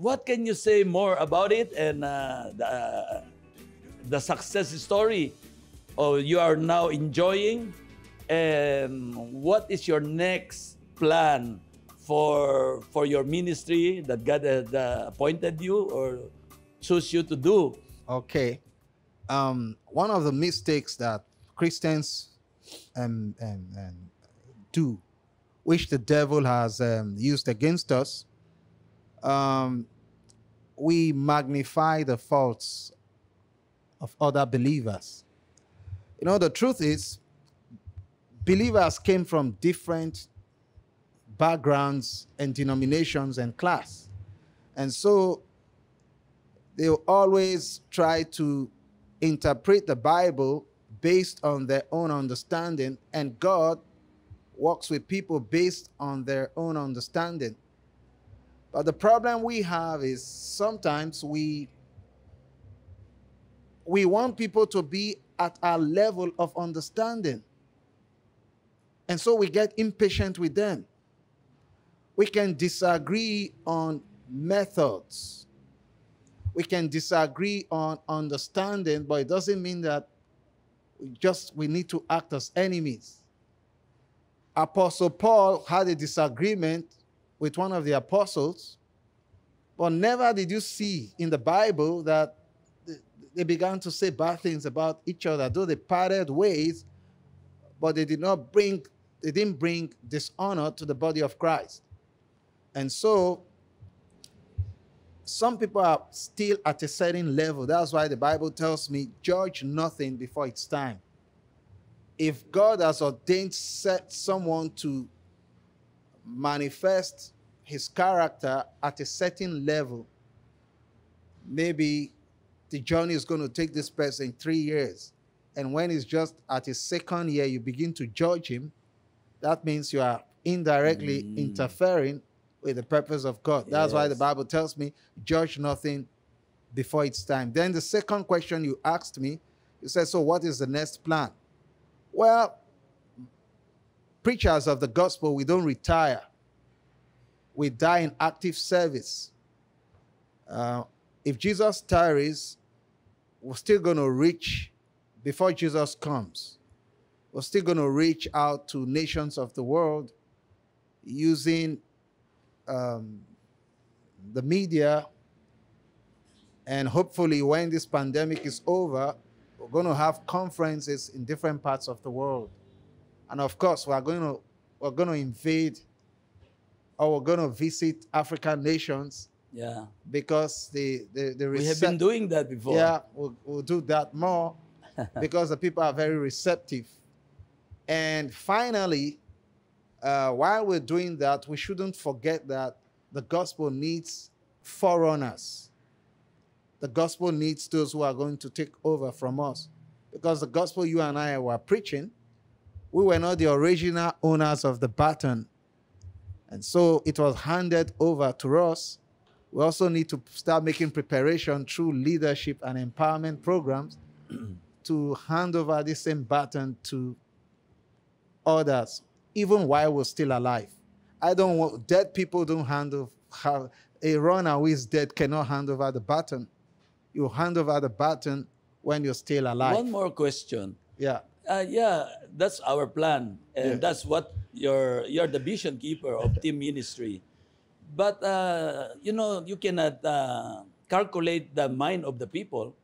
what can you say more about it and uh, the, the success story oh, you are now enjoying? And what is your next plan for for your ministry that God had uh, appointed you or choose you to do? Okay. Um, one of the mistakes that Christians um, um, um, do, which the devil has um, used against us, um, we magnify the faults of other believers. You know, the truth is, believers came from different backgrounds and denominations and class. And so they always try to interpret the Bible based on their own understanding, and God works with people based on their own understanding. But the problem we have is sometimes we we want people to be at our level of understanding. And so we get impatient with them. We can disagree on methods. We can disagree on understanding, but it doesn't mean that we just we need to act as enemies. Apostle Paul had a disagreement with one of the apostles, but never did you see in the Bible that they began to say bad things about each other, though they parted ways, but they did not bring, they didn't bring dishonor to the body of Christ. And so some people are still at a certain level. That's why the Bible tells me, judge nothing before it's time. If God has ordained set someone to manifest his character at a certain level, maybe the journey is going to take this person three years. And when he's just at his second year, you begin to judge him. That means you are indirectly mm. interfering with the purpose of God. That's yes. why the Bible tells me, judge nothing before it's time. Then the second question you asked me, you said, So what is the next plan? Well, preachers of the gospel, we don't retire, we die in active service. Uh, if Jesus tarries, we're still going to reach before Jesus comes. We're still going to reach out to nations of the world using um, the media. And hopefully, when this pandemic is over, we're going to have conferences in different parts of the world. And of course, we're going to, we're going to invade or we're going to visit African nations yeah. Because the the, the we have been doing that before. Yeah, we'll, we'll do that more because the people are very receptive. And finally, uh, while we're doing that, we shouldn't forget that the gospel needs forerunners. The gospel needs those who are going to take over from us. Because the gospel you and I were preaching, we were not the original owners of the baton. And so it was handed over to us we also need to start making preparation through leadership and empowerment programs to hand over the same baton to others, even while we're still alive. I don't want dead people don't hand over a runner who is dead cannot hand over the baton. You hand over the baton when you're still alive. One more question. Yeah. Uh, yeah, that's our plan, and yeah. that's what you're you're the vision keeper of team ministry. But, uh, you know, you cannot uh, calculate the mind of the people.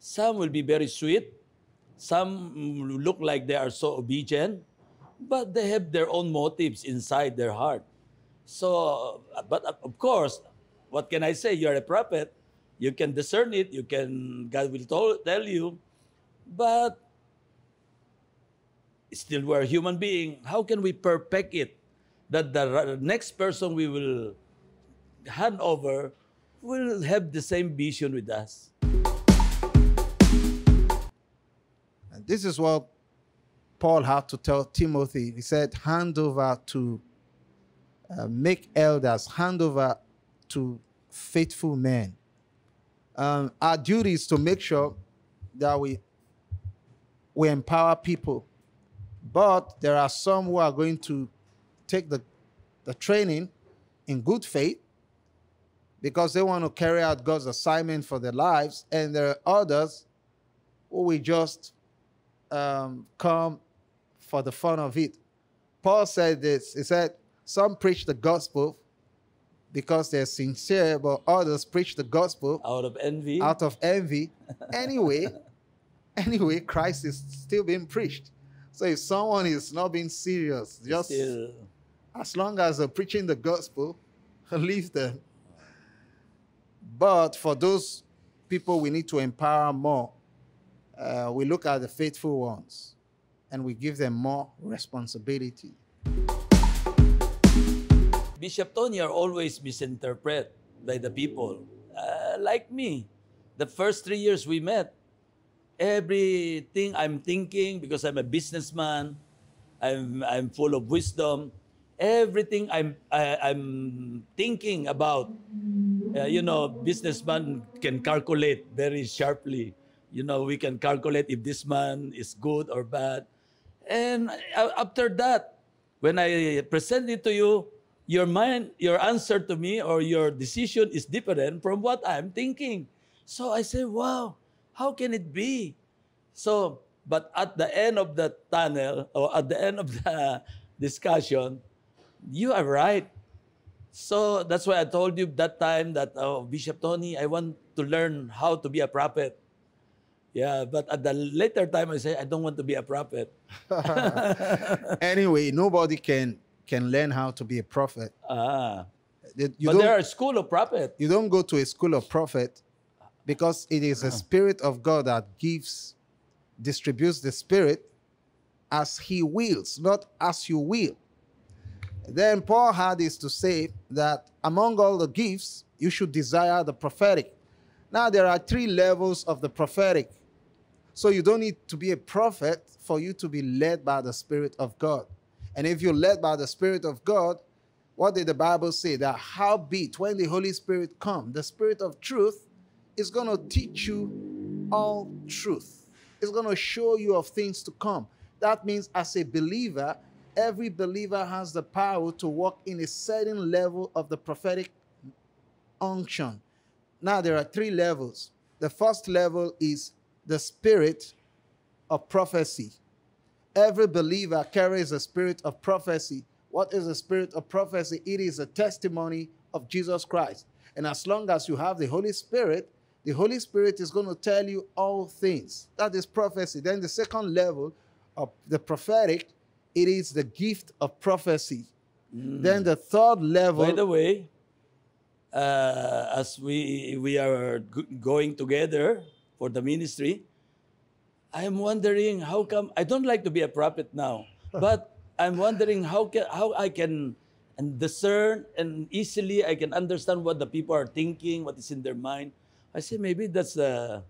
Some will be very sweet. Some look like they are so obedient. But they have their own motives inside their heart. So, but of course, what can I say? You're a prophet. You can discern it. You can, God will tell you. But still, we're a human being. How can we perfect it? That the next person we will hand over will have the same vision with us. And this is what Paul had to tell Timothy. He said, hand over to uh, make elders, hand over to faithful men. Um, our duty is to make sure that we we empower people. But there are some who are going to take the, the training in good faith because they want to carry out God's assignment for their lives, and there are others who will just um, come for the fun of it. Paul said this. He said, Some preach the gospel because they're sincere, but others preach the gospel Out of envy. out of envy. Anyway, anyway, Christ is still being preached. So if someone is not being serious, just Still, as long as they're preaching the gospel, leave them. But for those people we need to empower more, uh, we look at the faithful ones and we give them more responsibility. Bishop Tony are always misinterpreted by the people. Uh, like me, the first three years we met, everything I'm thinking, because I'm a businessman, I'm, I'm full of wisdom, everything I'm, I, I'm thinking about, uh, you know, businessman can calculate very sharply. You know, we can calculate if this man is good or bad. And after that, when I present it to you, your mind, your answer to me or your decision is different from what I'm thinking. So I say, wow, how can it be? So, but at the end of the tunnel or at the end of the discussion, you are right. So that's why I told you that time that, oh, Bishop Tony, I want to learn how to be a prophet. Yeah, but at the later time, I say, I don't want to be a prophet. anyway, nobody can can learn how to be a prophet. Ah. You but there are school of prophet. you don't go to a school of prophet because it is the spirit of God that gives, distributes the spirit as he wills, not as you will. Then Paul had this to say that among all the gifts, you should desire the prophetic. Now, there are three levels of the prophetic. So you don't need to be a prophet for you to be led by the Spirit of God. And if you're led by the Spirit of God, what did the Bible say? That how howbeit, when the Holy Spirit come, the Spirit of truth is going to teach you all truth. It's going to show you of things to come. That means as a believer, every believer has the power to walk in a certain level of the prophetic unction. Now, there are three levels. The first level is the spirit of prophecy. Every believer carries a spirit of prophecy. What is the spirit of prophecy? It is a testimony of Jesus Christ. And as long as you have the Holy Spirit, the Holy Spirit is going to tell you all things. That is prophecy. Then the second level of the prophetic, it is the gift of prophecy. Then the third level. By the way, uh, as we we are going together for the ministry, I am wondering how come I don't like to be a prophet now, but I'm wondering how can how I can and discern and easily I can understand what the people are thinking, what is in their mind. I say maybe that's the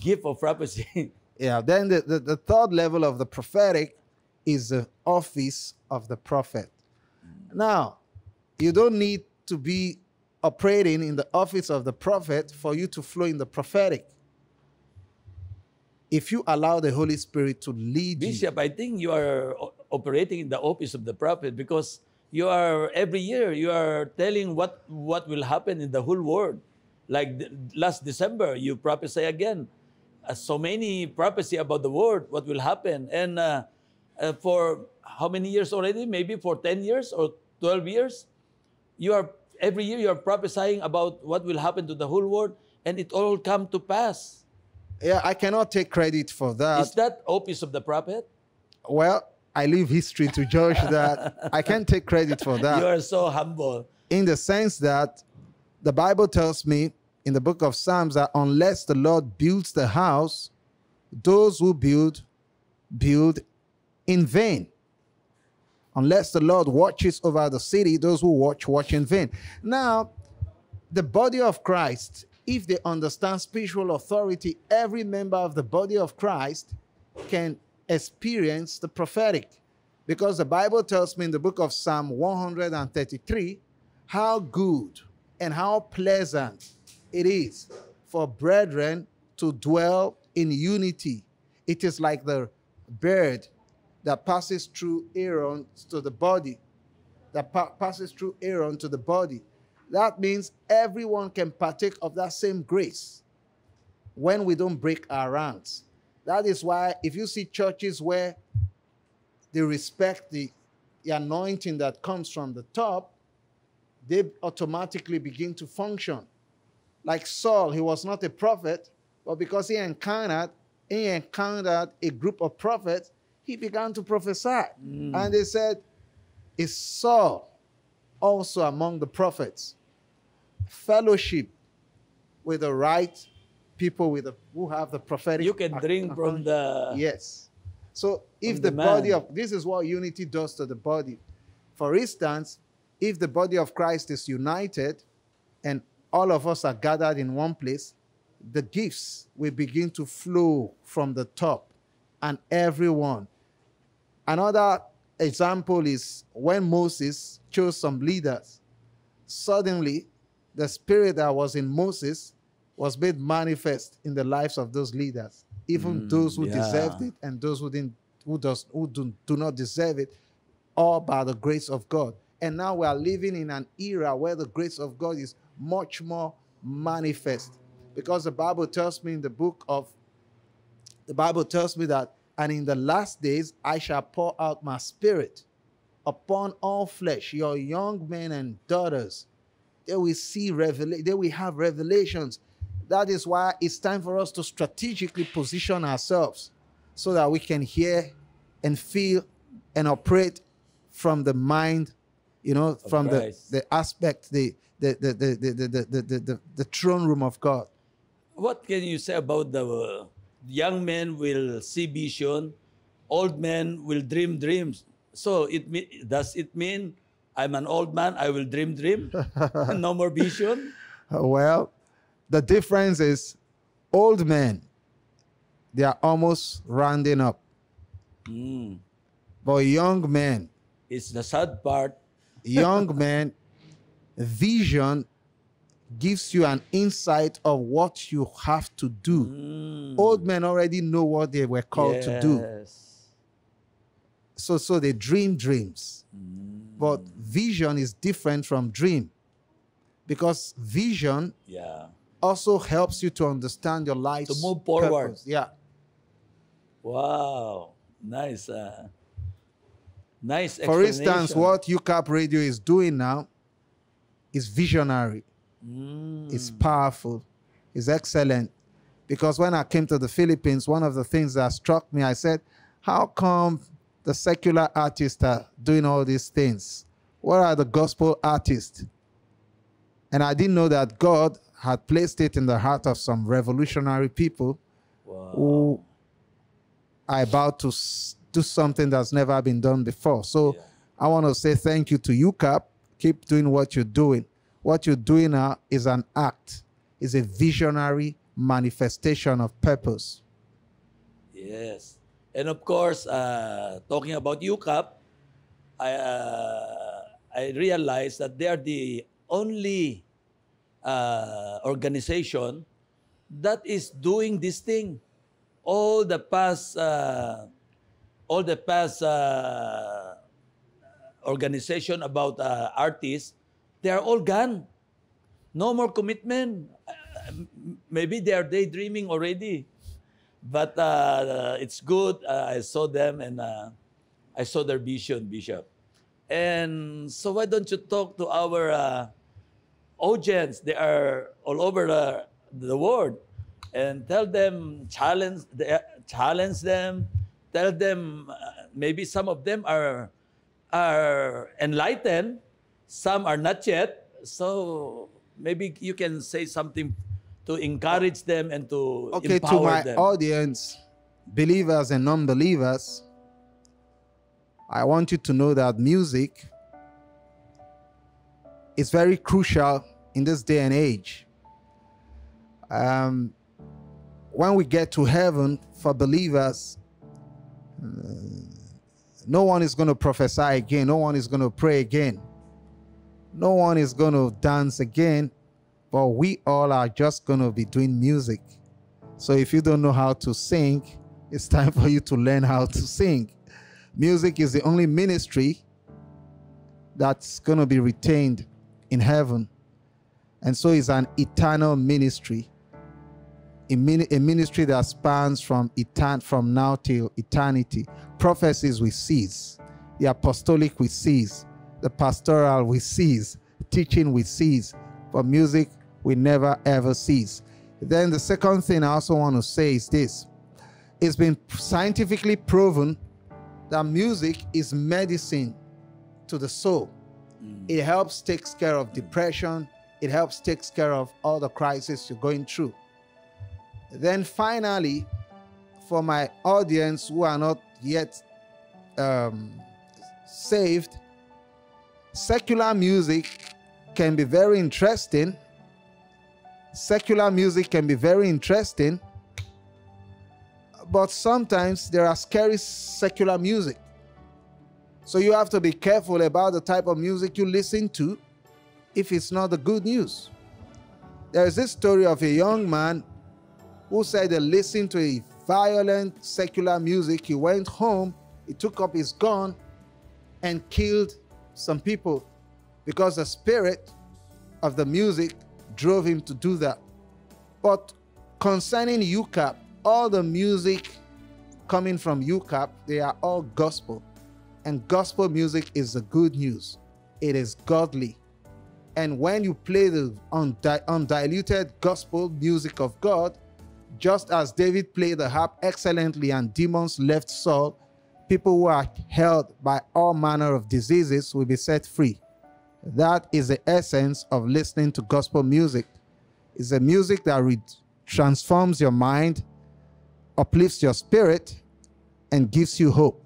gift of prophecy. Yeah, then the, the, the third level of the prophetic is the office of the prophet. Now, you don't need to be operating in the office of the prophet for you to flow in the prophetic. If you allow the Holy Spirit to lead you, Bishop, I think you are operating in the office of the prophet because you are every year you are telling what what will happen in the whole world. Like last December, you prophesy again. Uh, so many prophecy about the world, what will happen, and uh, uh, for how many years already? Maybe for ten years or twelve years, you are every year you are prophesying about what will happen to the whole world, and it all come to pass. yeah, I cannot take credit for that. Is that office of the prophet? well, I leave history to judge that. I can't take credit for that. You are so humble. in the sense that the Bible tells me in the book of Psalms that unless the Lord builds the house, those who build, build in vain. Unless the Lord watches over the city, those who watch, watch in vain. Now, the body of Christ, if they understand spiritual authority, every member of the body of Christ can experience the prophetic. Because the Bible tells me in the book of Psalm 133 how good and how pleasant it is for brethren to dwell in unity. It is like the bird that passes through Aaron to the body, that pa- passes through Aaron to the body. That means everyone can partake of that same grace when we don't break our ranks. That is why, if you see churches where they respect the, the anointing that comes from the top, they automatically begin to function. Like Saul, he was not a prophet, but because he encountered, he encountered a group of prophets, he began to prophesy. Hmm. And they said, Is Saul also among the prophets? Fellowship with the right people with the, who have the prophetic. You can drink from the Yes. So if the, the body of this is what unity does to the body. For instance, if the body of Christ is united and all of us are gathered in one place, the gifts will begin to flow from the top and everyone. Another example is when Moses chose some leaders. Suddenly, the spirit that was in Moses was made manifest in the lives of those leaders, even Mm, those who yeah. deserved it and those who didn't, who does, who do, do not deserve it, all by the grace of God. And now we are living in an era where the grace of God is much more manifest, because the Bible tells me in the book of the Bible tells me that, and in the last days I shall pour out my spirit upon all flesh, your young men and daughters. They will see revelation, they will have revelations. That is why it's time for us to strategically position ourselves so that we can hear and feel and operate from the mind, you know, from the, Christ. the aspect, the the the the the the, the, the, the, the throne room of God. What can you say about the uh, young men will see vision, old men will dream dreams? So it me- does it mean I'm an old man, I will dream dream, no more vision? Well, the difference is old men, they are almost rounding up. Mm. But young men, It's the sad part. Young men, vision gives you an insight of what you have to do. Mm. Old men already know what they were called to do. Yes. So so they dream dreams. But vision is different from dream. Because vision Yeah. also helps you to understand your life. To move forward. Yeah. Wow. Nice. Uh, nice. For instance, what UCAP radio is doing now is visionary, Mm. it's powerful, it's excellent. Because when I came to the Philippines, one of the things that struck me, I said, How come the secular artists are doing all these things? What are the gospel artists? And I didn't know that God had placed it in the heart of some revolutionary people Wow. who are about to do something that's never been done before. So Yeah. I want to say thank you to UCAP. Keep doing what you're doing. What you're doing now is an act, is a visionary manifestation of purpose. Yes. And of course, uh, talking about UCAP, I, uh, I realized that they are the only uh, organization that is doing this thing. All the past, uh, all the past uh, organization about uh, artists, they are all gone. No more commitment. Uh, maybe they are daydreaming already but uh, it's good. Uh, I saw them and I saw their vision, Bishop. And so why don't you talk to our audience? They are all over the, the world, and tell them challenge challenge them. Tell them uh, maybe some of them are are enlightened, some are not yet. So maybe you can say something to encourage them and to Okay, to my them. audience, believers and non believers, I want you to know that music is very crucial in this day and age. Um, when we get to heaven for believers, no one is going to prophesy again, no one is going to pray again, no one is going to dance again, but we all are just going to be doing music. So if you don't know how to sing, it's time for you to learn how to sing. Music is the only ministry that's going to be retained in heaven. And so it's an eternal ministry. A, ministry that spans from etern- from now till eternity. Prophecies we cease, the apostolic we cease, the pastoral we cease, teaching we cease, but music we never ever cease. Then the second thing I also want to say is this it's been scientifically proven that music is medicine to the soul. Mm. It helps takes care of depression. It helps takes care of all the crises you're going through. Then finally, for my audience who are not yet um, saved, secular music can be very interesting. Secular music can be very interesting, but sometimes there are scary secular music. So you have to be careful about the type of music you listen to if it's not the good news. There is this story of a young man who said he listened to a violent secular music. He went home, he took up his gun and killed some people because the spirit of the music drove him to do that. But concerning UCAP, all the music coming from UCAP, they are all gospel. And gospel music is the good news. It is godly. And when you play the undi- undiluted gospel music of God, just as David played the harp excellently and demons left Saul, people who are held by all manner of diseases will be set free. That is the essence of listening to gospel music. It's a music that re- transforms your mind, uplifts your spirit, and gives you hope.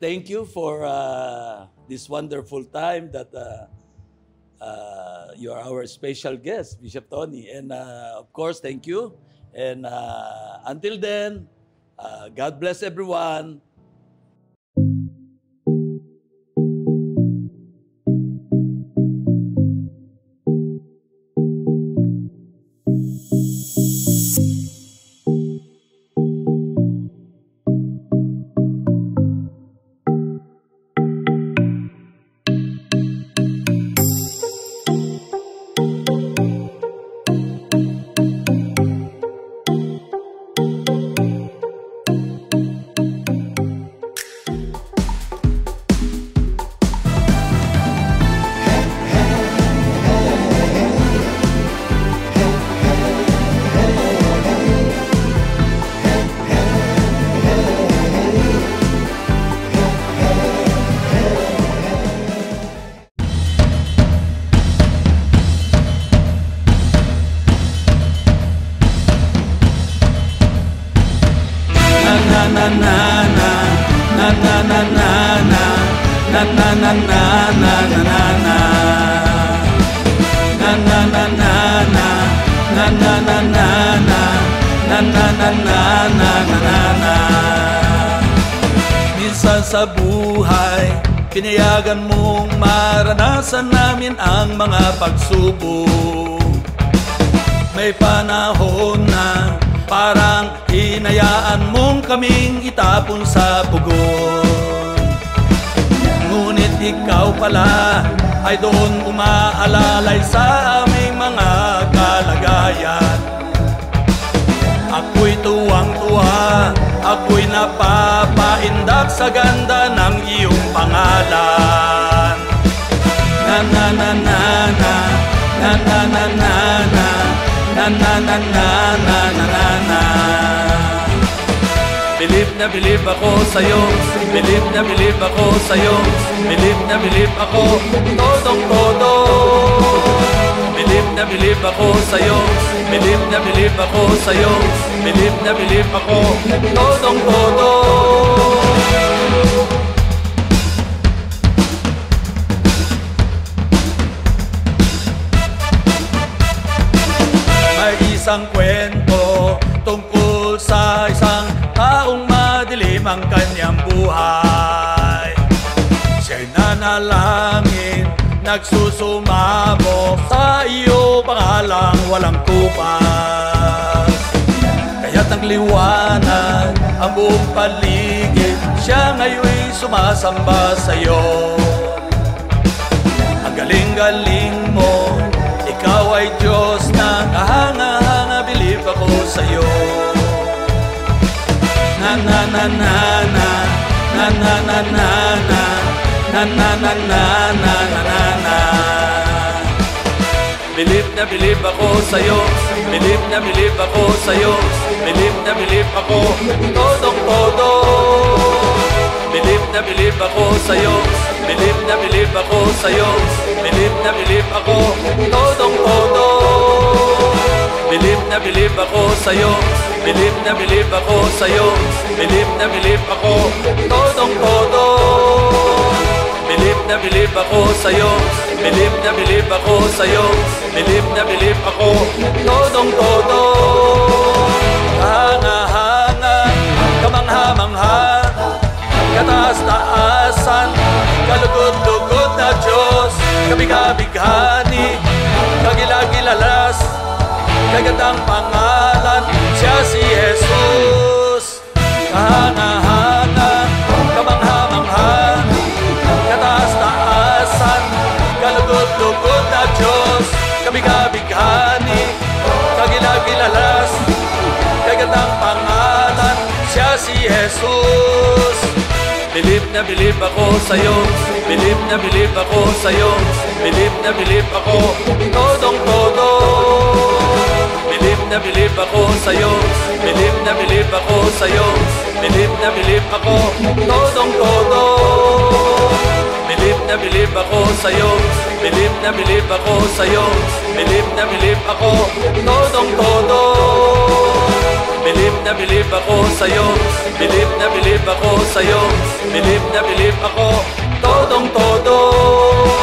Thank you for uh, this wonderful time that uh, uh, you are our special guest, Bishop Tony. And uh, of course, thank you. And uh, until then, uh, God bless everyone. Na na na na na na na na na na na na na na na na Minsan sa buhay Pinayagan mong maranasan namin ang mga pagsubok may panahon na parang hinayaan mong kaming itapon sa pugon Ngunit ikaw pala ay doon umaalalay sa aming mga kalagayan Ako'y tuwang-tuwa, ako'y napapaindak sa ganda ng iyong pangalan Na na na na na, na na na na na, na na na na na believe ako sa'yo. Believe na believe ako sa'yo. Believe na believe ako. Todong todo. Believe na believe ako sa'yo. Believe na believe ako sa'yo. Believe na believe ako. Todong todo. May isang kwento tungkol sa isang taong madilim ang kanyang buhay. Siya'y nanalangin, nagsusumamo sa iyo pangalang walang kupas. Kaya't ang liwanag, ang buong paligid Siya ngayon'y sumasamba sa iyo ang galing-galing mo Na na na na na Na na na na na Na na na na na na na believe ako sa'yo Believe na believe ako sa'yo Believe na believe ako Todong todo Believe na believe ako sa'yo Believe na believe ako sa'yo Believe na believe ako Todong todo Believe na believe ako sa'yo. Believe na believe ako sa'yo. Believe na believe ako. Todong todo. Believe na believe ako sa'yo. Believe na believe ako sa'yo. Believe na believe ako. Todong todo. Hanga-hanga Kamangha-mangha. Kataas-taasan. Kalugod-lugod na Diyos. Kabigabighani. Kagilagilalas Kagandang pangalan Siya si Jesus. Hanga-hanga Kamangha-mangha Kataas-taasan Kalugod-lugod na Diyos. Kabigabighani Kagilagilalas. Kagandang pangalan Siya si Jesus. Believe na believe ako sa'yo Believe na believe ako sa'yo Believe na believe ako. Todong todo Believe na believe ako sa'yo. Believe na believe ako sa'yo. Believe na believe ako. Todong todo. Believe na believe ako sa'yo. Believe na believe ako sa'yo. Believe na believe ako. Todong todo. Believe na believe ako sa'yo. Believe na believe ako sa'yo. Believe na believe ako. Todong todo